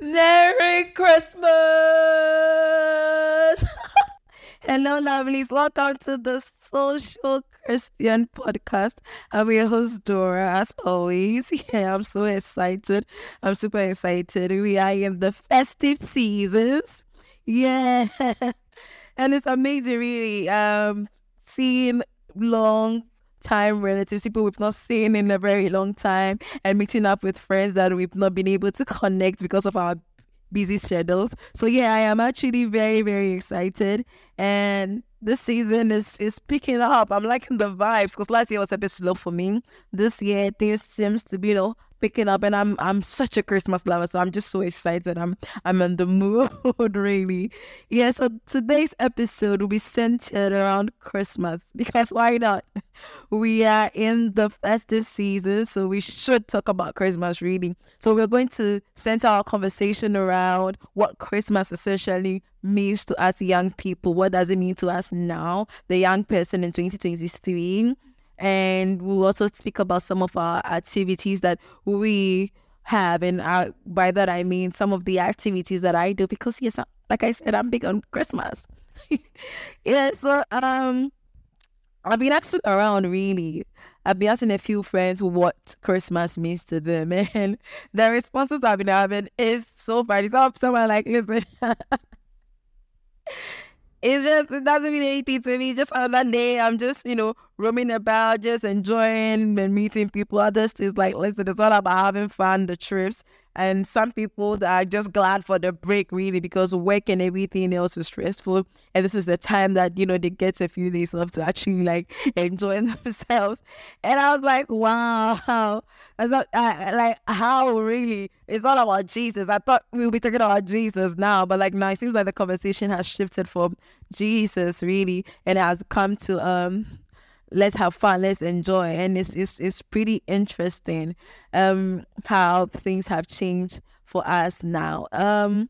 Merry Christmas! Hello, lovelies. Welcome to the Social Christian Podcast. I'm your host, Dora, as always. Yeah, I'm so excited. I'm super excited. We are in the festive seasons. Yeah. And it's amazing, really, um, seeing long time relatives, people we've not seen in a very long time, and meeting up with friends that we've not been able to connect because of our busy schedules. So yeah, I am actually very, very excited. And this season is is picking up. I'm liking the vibes because last year was a bit slow for me. This year things seems to be you know picking up and I'm I'm such a Christmas lover, so I'm just so excited. I'm I'm in the mood really. Yeah, so today's episode will be centered around Christmas because why not? We are in the festive season, so we should talk about Christmas really. So we're going to center our conversation around what Christmas essentially means to us young people. What does it mean to us now, the young person in 2023? And we'll also speak about some of our activities that we have. And I, by that i mean some of the activities that i do because yes like i said i'm big on christmas. Yeah so um i've been asking around really. I've been asking a few friends what christmas means to them. And the responses i've been having is so funny. So someone like listen it's just it doesn't mean anything to me. Just that day, I'm just you know roaming about, just enjoying and meeting people. Others is like, listen, it's all about having fun, the trips, and some people that are just glad for the break, really, because work and everything else is stressful. And this is the time that, you know, they get a few days off to actually like enjoy themselves. And I was like, wow. That's not, uh, like, how really? It's all about Jesus. I thought we would be talking about Jesus now, but like now it seems like the conversation has shifted from Jesus, really, and it has come to, um, let's have fun, let's enjoy. And it's it's it's pretty interesting um how things have changed for us now. Um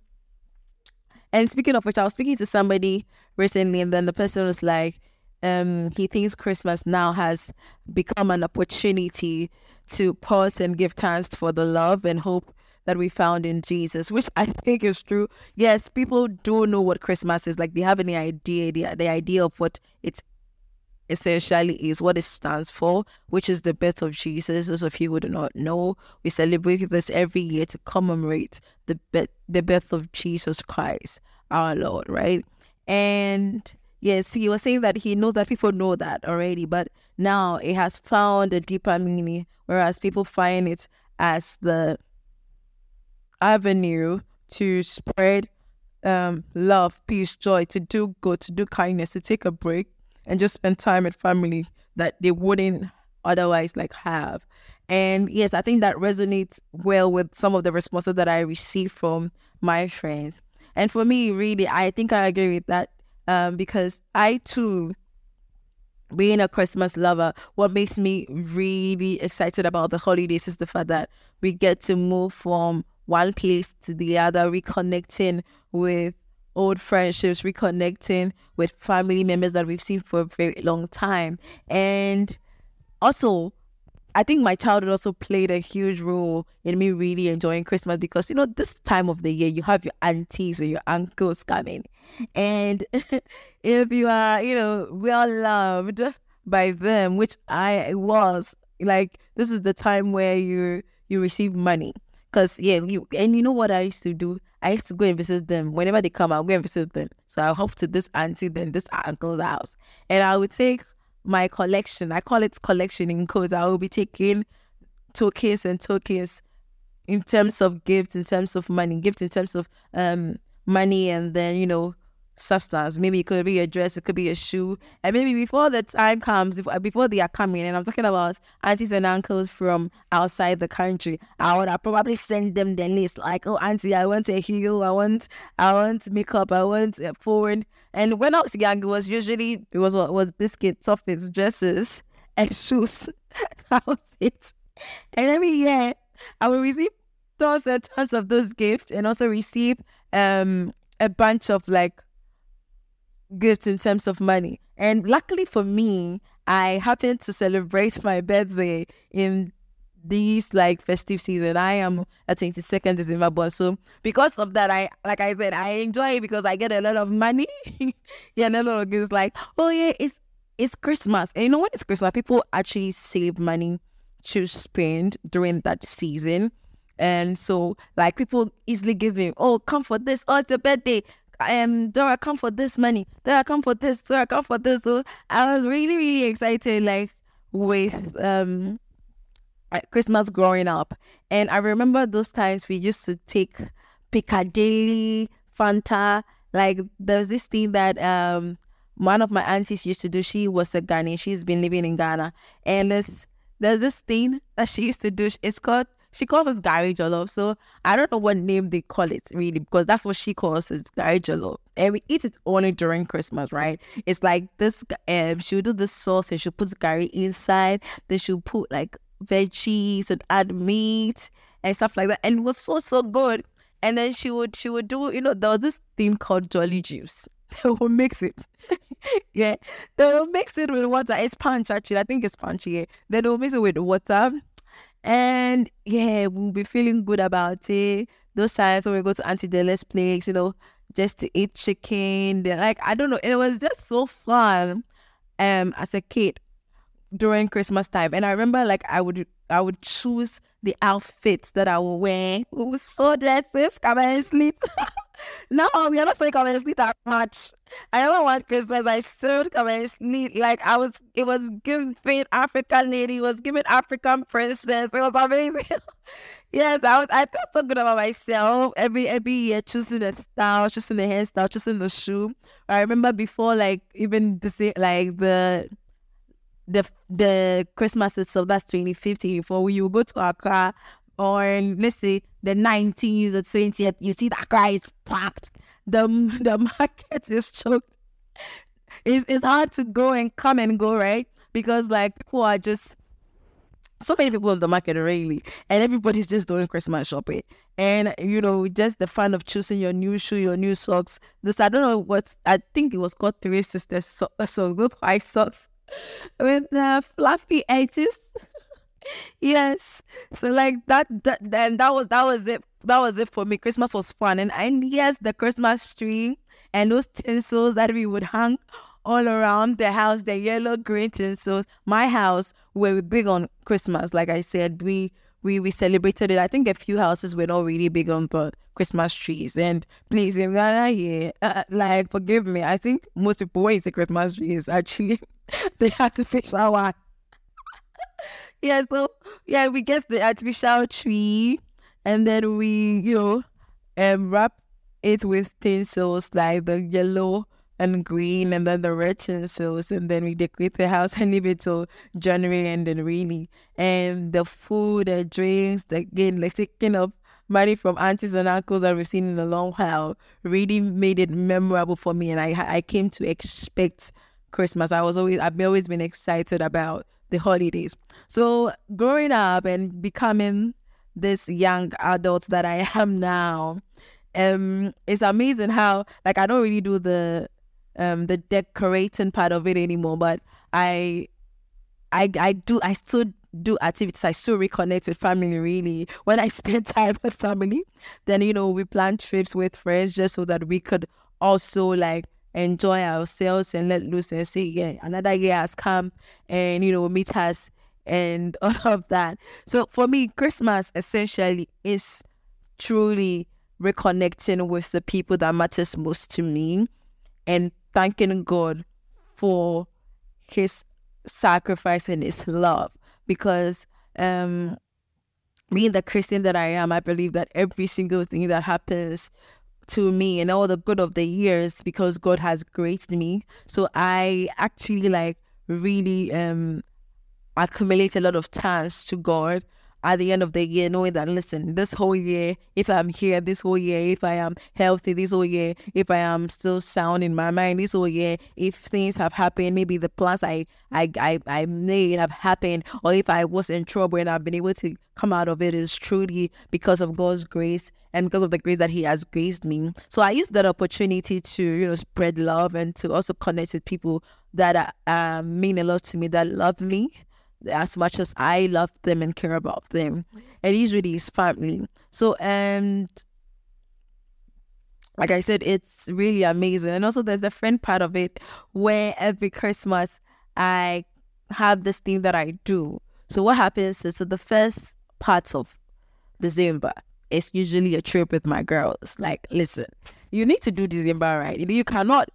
and speaking of which, I was speaking to somebody recently and then the person was like, um, he thinks Christmas now has become an opportunity to pause and give thanks for the love and hope that we found in Jesus, which I think is true. Yes, people do know what Christmas is like. They have any idea, the, the idea of what it's essentially is what it stands for, which is the birth of Jesus. Those of you who do not know, we celebrate this every year to commemorate the birth, the birth of Jesus Christ, our Lord, right? And yes, he was saying that he knows that people know that already, but now it has found a deeper meaning, whereas people find it as the avenue to spread um, love, peace, joy, to do good, to do kindness, to take a break, and just spend time with family that they wouldn't otherwise like have. And yes, I think that resonates well with some of the responses that I received from my friends. And for me, really, I think I agree with that um, because I too, being a Christmas lover, what makes me really excited about the holidays is the fact that we get to move from one place to the other, reconnecting with old friendships, reconnecting with family members that we've seen for a very long time. And also, I think my childhood also played a huge role in me really enjoying Christmas because you know this time of the year you have your aunties and your uncles coming, and if you are you know well loved by them, which I was, like this is the time where you you receive money. Because yeah you and you know what I used to do I used to go and visit them. Whenever they come, I'll go and visit them. So I'll hop to this auntie, then this uncle's house. And I would take my collection. I call it collection in codes. I will be taking tokens and tokens in terms of gifts, in terms of money, gifts in terms of um money and then, you know, substance. Maybe it could be a dress, it could be a shoe. And maybe before the time comes, before they are coming, and I'm talking about aunties and uncles from outside the country, I would have probably send them the list like, oh, auntie, I want a heel, I want, I want makeup, I want a phone. And when I was young, it was usually, it was what was biscuits, toffees, dresses, and shoes. that was it. And every year, I would receive tons and tons of those gifts and also receive um a bunch of like gifts in terms of money. And luckily for me, I happened to celebrate my birthday in these like festive season. I am a 22nd December born. So because of that, I like I said, I enjoy it because I get a lot of money. yeah, and a lot of it's like, oh yeah, it's it's Christmas. And you know when it's Christmas, people actually save money to spend during that season. And so like people easily giving, oh, come for this, oh, it's your birthday. Um, Dora, come for this money. Dora, come for this. Dora, come for this. So I was really, really excited, like with um Christmas growing up. And I remember those times we used to take Piccadilly, Fanta. Like there's this thing that um one of my aunties used to do. She was a Ghanaian. She's been living in Ghana. And there's there's this thing that she used to do. It's called she calls it Gari Jollof. So I don't know what name they call it really because that's what she calls it, Gari Jollof. And we eat it only during Christmas, right? It's like this um she'll do this sauce and she'll put Gari inside. Then she'll put like veggies and add meat and stuff like that. And it was so so good. And then she would she would do, you know, there was this thing called Jolly Juice. They will mix it. yeah. They will mix it with water. It's punch actually. I think it's punch, yeah. Then they'll mix it with water. And yeah, we'll be feeling good about it. Those times when we go to Auntie Dele's place, you know, just to eat chicken. Like, I don't know. It was just so fun um as a kid during Christmas time. And I remember like I would I would choose the outfit that I would wear. We were so dresses, come and sleep. no, we are not saying come and sleep that much. I never want Christmas. I still come and sleep. Like I was it was giving African lady, it was giving African princess. It was amazing. yes, I was I felt so good about myself. Every every year choosing the style, choosing the hairstyle, choosing the shoe. I remember before like even the like the the the Christmas itself, that's 2015, for you go to Accra on let's say the 19th or 20th, you see that Accra is packed. The the market is choked. It's, it's hard to go and come and go, right? Because like people are just so many people in the market really and everybody's just doing christmas shopping and you know just the fun of choosing your new shoe your new socks this i don't know what i think it was called three sisters uh, socks those white socks with the fluffy edges. yes. So like that, that then that was that was it. That was it for me. Christmas was fun. And and yes, the Christmas tree and those tinsels that we would hang all around the house, the yellow green tinsels. My house, we're big on Christmas. Like I said, we we we celebrated it. I think a few houses were not really big on the Christmas trees. And please, in Ghana, here, uh, like forgive me. I think most people when you say Christmas trees, actually the artificial one. yeah, so yeah, we get the artificial tree, and then we you know um wrap it with tinsels like the yellow and green and then the red tinsels and then we decorate the house and leave it till January and then really and the food, the drinks, the, again like taking up money from aunties and uncles that we've seen in a long while really made it memorable for me and I I came to expect Christmas. I was always I've always been excited about the holidays. So growing up and becoming this young adult that I am now, um, it's amazing how like I don't really do the um the decorating part of it anymore, but I I I do I still do activities. I still reconnect with family really. When I spend time with family, then you know, we plan trips with friends just so that we could also like enjoy ourselves and let loose and say, yeah, another year has come and you know, meet us and all of that. So for me, Christmas essentially is truly reconnecting with the people that matters most to me and thanking God for his sacrifice and his love because um being the Christian that I am, I believe that every single thing that happens to me and all the good of the years because God has graced me. So I actually like really um accumulate a lot of thanks to God at the end of the year, knowing that, listen, this whole year, if I'm here this whole year, if I am healthy this whole year, if I am still sound in my mind this whole year, if things have happened, maybe the plans I, I, I, I made have happened, or if I was in trouble and I've been able to come out of it is truly because of God's grace and because of the grace that He has graced me. So I use that opportunity to, you know, spread love and to also connect with people that uh, mean a lot to me, that love me as much as I love them and care about them. And he's usually it's family. So and like I said, it's really amazing. And also there's the friend part of it where every Christmas I have this thing that I do. So what happens is so the first part of December, it's usually a trip with my girls. Like, listen, you need to do December right. You cannot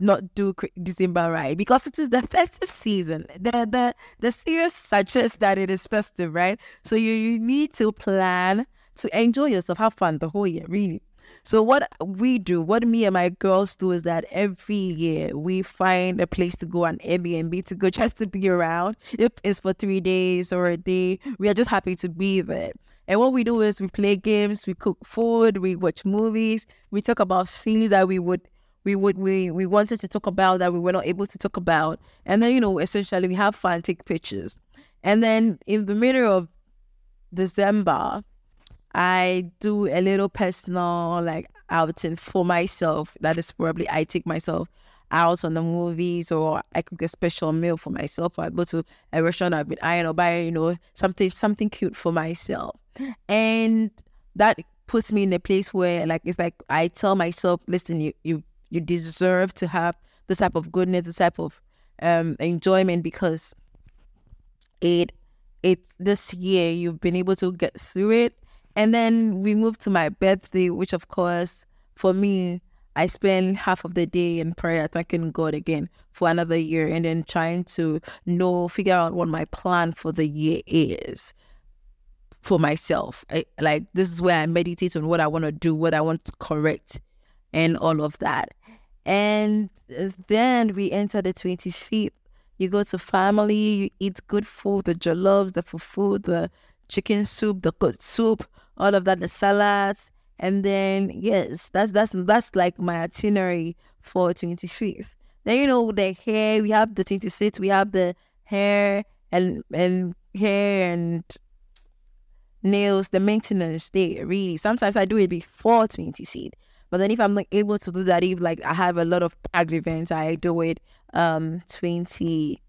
not do December right because it is the festive season. The the the series suggests that it is festive, right? So you, you need to plan to enjoy yourself, have fun the whole year, really. So what we do, what me and my girls do is that every year we find a place to go, on Airbnb to go just to be around. If it's for three days or a day, we are just happy to be there. And what we do is we play games, we cook food, we watch movies, we talk about things that we would we would we we wanted to talk about that we were not able to talk about. And then, you know, essentially we have fun, take pictures. And then in the middle of December, I do a little personal like outing for myself. That is probably I take myself out on the movies or I cook a special meal for myself or I go to a restaurant I've been eyeing or buy, you know, something something cute for myself. And that puts me in a place where like it's like I tell myself, listen, you you you deserve to have this type of goodness, this type of um, enjoyment because it it this year you've been able to get through it. And then we moved to my birthday, which of course for me, I spend half of the day in prayer thanking God again for another year and then trying to know, figure out what my plan for the year is for myself. I, like this is where I meditate on what I want to do, what I want to correct, and all of that. And then we enter the 25th. You go to family, you eat good food, the jollof, the fufu, the chicken soup, the good soup, all of that, the salads. And then yes, that's that's that's like my itinerary for 25th. Then you know the hair, we have the 26th, we have the hair and and hair and nails, the maintenance day, really. Sometimes I do it before 26th. But then if I'm like able to do that, if like I have a lot of packed events, I do it um 20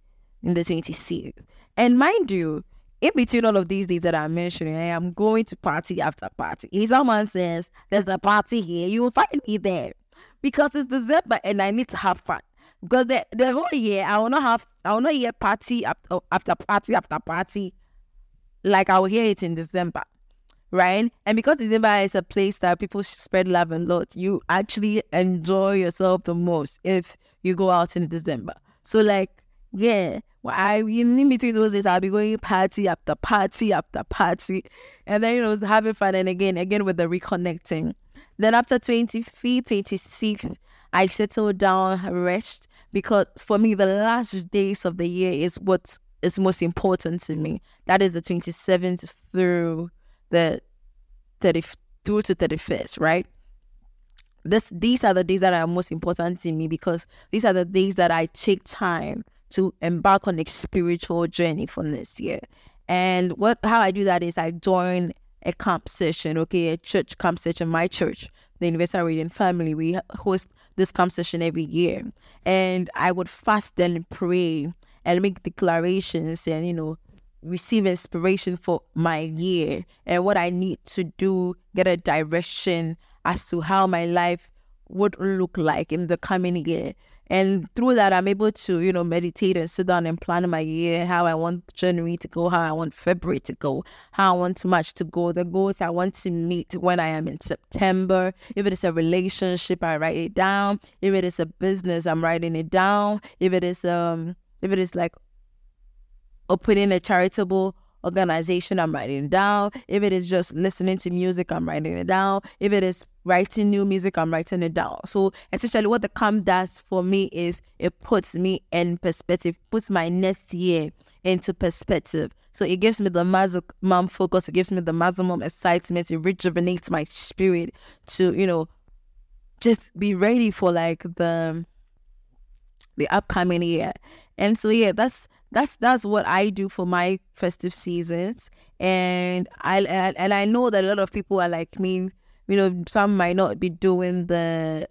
in the 26th. And mind you, in between all of these days that I'm mentioning, I am going to party after party. If someone says there's a party here, you will find me there. Because it's December and I need to have fun. Because the, the whole year I will not have I will not hear party after, after party after party like I will hear it in December right? And because December is a place that people spread love and lot, you actually enjoy yourself the most if you go out in December. So like, yeah, well, I in between those days I'll be going party after party after party, and then you know having fun and again again with the reconnecting. Then after 25th, 26th, I settle down, rest because for me the last days of the year is what is most important to me. That is the 27th through the 30 through to 31st, right? This these are the days that are most important to me because these are the days that I take time to embark on a spiritual journey for this year. And what how I do that is I join a camp session, okay, a church camp session, my church, the Universal Reading Family. We host this camp session every year. And I would fast and pray and make declarations and, you know, receive inspiration for my year and what I need to do, get a direction as to how my life would look like in the coming year. And through that, I'm able to, you know, meditate and sit down and plan my year, how I want January to go, how I want February to go, how I want March to go, the goals I want to meet when I am in September. If it is a relationship, I write it down. If it is a business, I'm writing it down. If it is um, if it is like opening a charitable organization, I'm writing it down. If it is just listening to music, I'm writing it down. If it is writing new music, I'm writing it down. So essentially, what the camp does for me is it puts me in perspective, puts my next year into perspective. So it gives me the maximum focus, it gives me the maximum excitement, it rejuvenates my spirit to, you know, just be ready for like the the upcoming year. And so yeah, that's that's that's what I do for my festive seasons, and I and I know that a lot of people are like me. You know, some might not be doing the,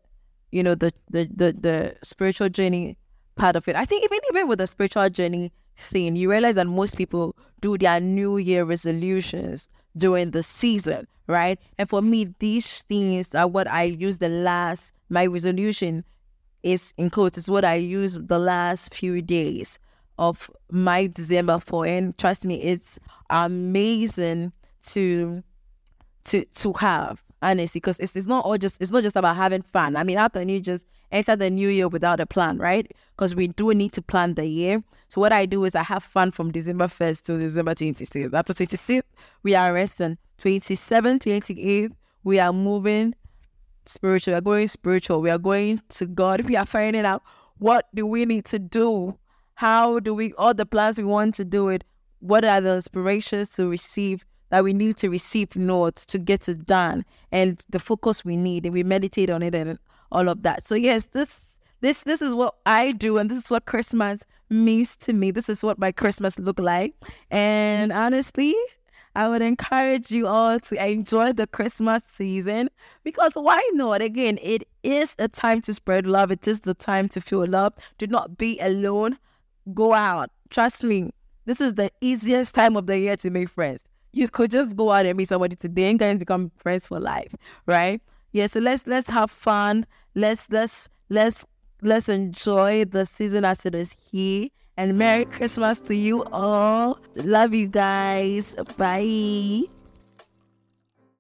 you know, the the the, the spiritual journey part of it. I think even even with the spiritual journey thing. You realize that most people do their New Year resolutions during the season, right? And for me, these things are what I use the last, my resolution is in quotes, is what I use the last few days of my December for. And trust me, it's amazing to to to have honestly because it's, it's not all just it's not just about having fun. I mean how can you just enter the new year without a plan right? Because we do need to plan the year. So what i do is i have fun from december 1st to december 26th after 26th we are resting. 27 28 we are moving spiritual. We are going spiritual. We are going to god. We are finding out what do we need to do how do we all the plans we want to do it what are the inspirations to receive that we need to receive notes to get it done and the focus we need and we meditate on it and all of that. So yes, this this this is what I do and this is what Christmas means to me. This is what my Christmas look like. And honestly, I would encourage you all to enjoy the Christmas season because why not? Again, it is a time to spread love. It is the time to feel love. Do not be alone. Go out. Trust me, this is the easiest time of the year to make friends you could just go out and meet somebody today and guys become friends for life, right? Yeah, so let's let's have fun. Let's let's let's let's enjoy the season as it is here. And Merry Christmas to you all. Love you guys. Bye.